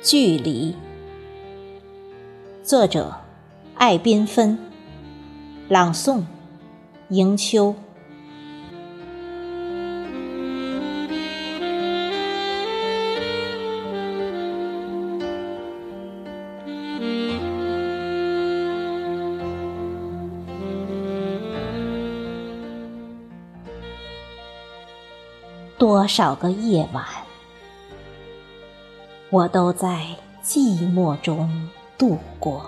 距离，作者：艾缤纷，朗诵：迎秋。多少个夜晚，我都在寂寞中度过。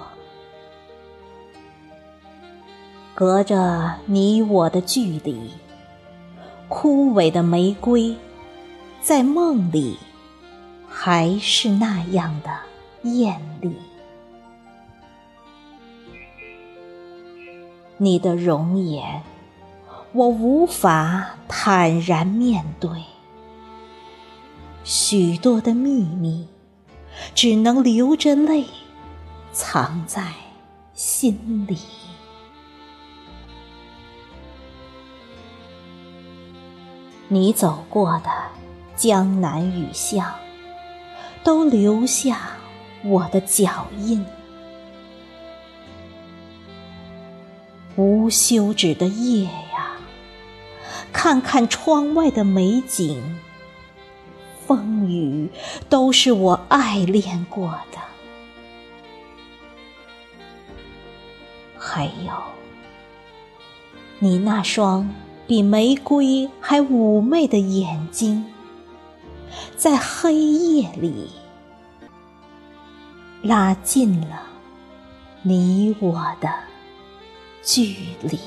隔着你我的距离，枯萎的玫瑰，在梦里还是那样的艳丽。你的容颜。我无法坦然面对，许多的秘密，只能流着泪藏在心里。你走过的江南雨巷，都留下我的脚印。无休止的夜呀。看看窗外的美景，风雨都是我爱恋过的。还有，你那双比玫瑰还妩媚的眼睛，在黑夜里拉近了你我的距离。